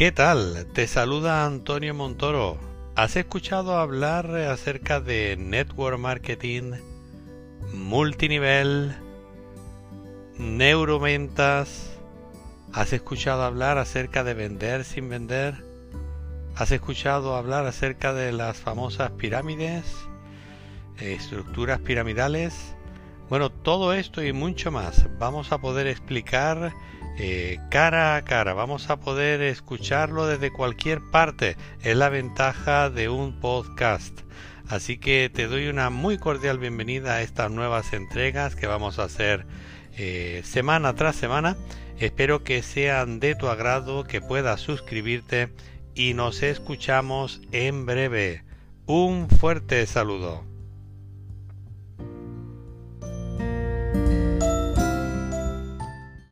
¿Qué tal? Te saluda Antonio Montoro. ¿Has escuchado hablar acerca de network marketing, multinivel, neuroventas? ¿Has escuchado hablar acerca de vender sin vender? ¿Has escuchado hablar acerca de las famosas pirámides? ¿Estructuras piramidales? Bueno, todo esto y mucho más vamos a poder explicar eh, cara a cara, vamos a poder escucharlo desde cualquier parte. Es la ventaja de un podcast. Así que te doy una muy cordial bienvenida a estas nuevas entregas que vamos a hacer eh, semana tras semana. Espero que sean de tu agrado, que puedas suscribirte y nos escuchamos en breve. Un fuerte saludo.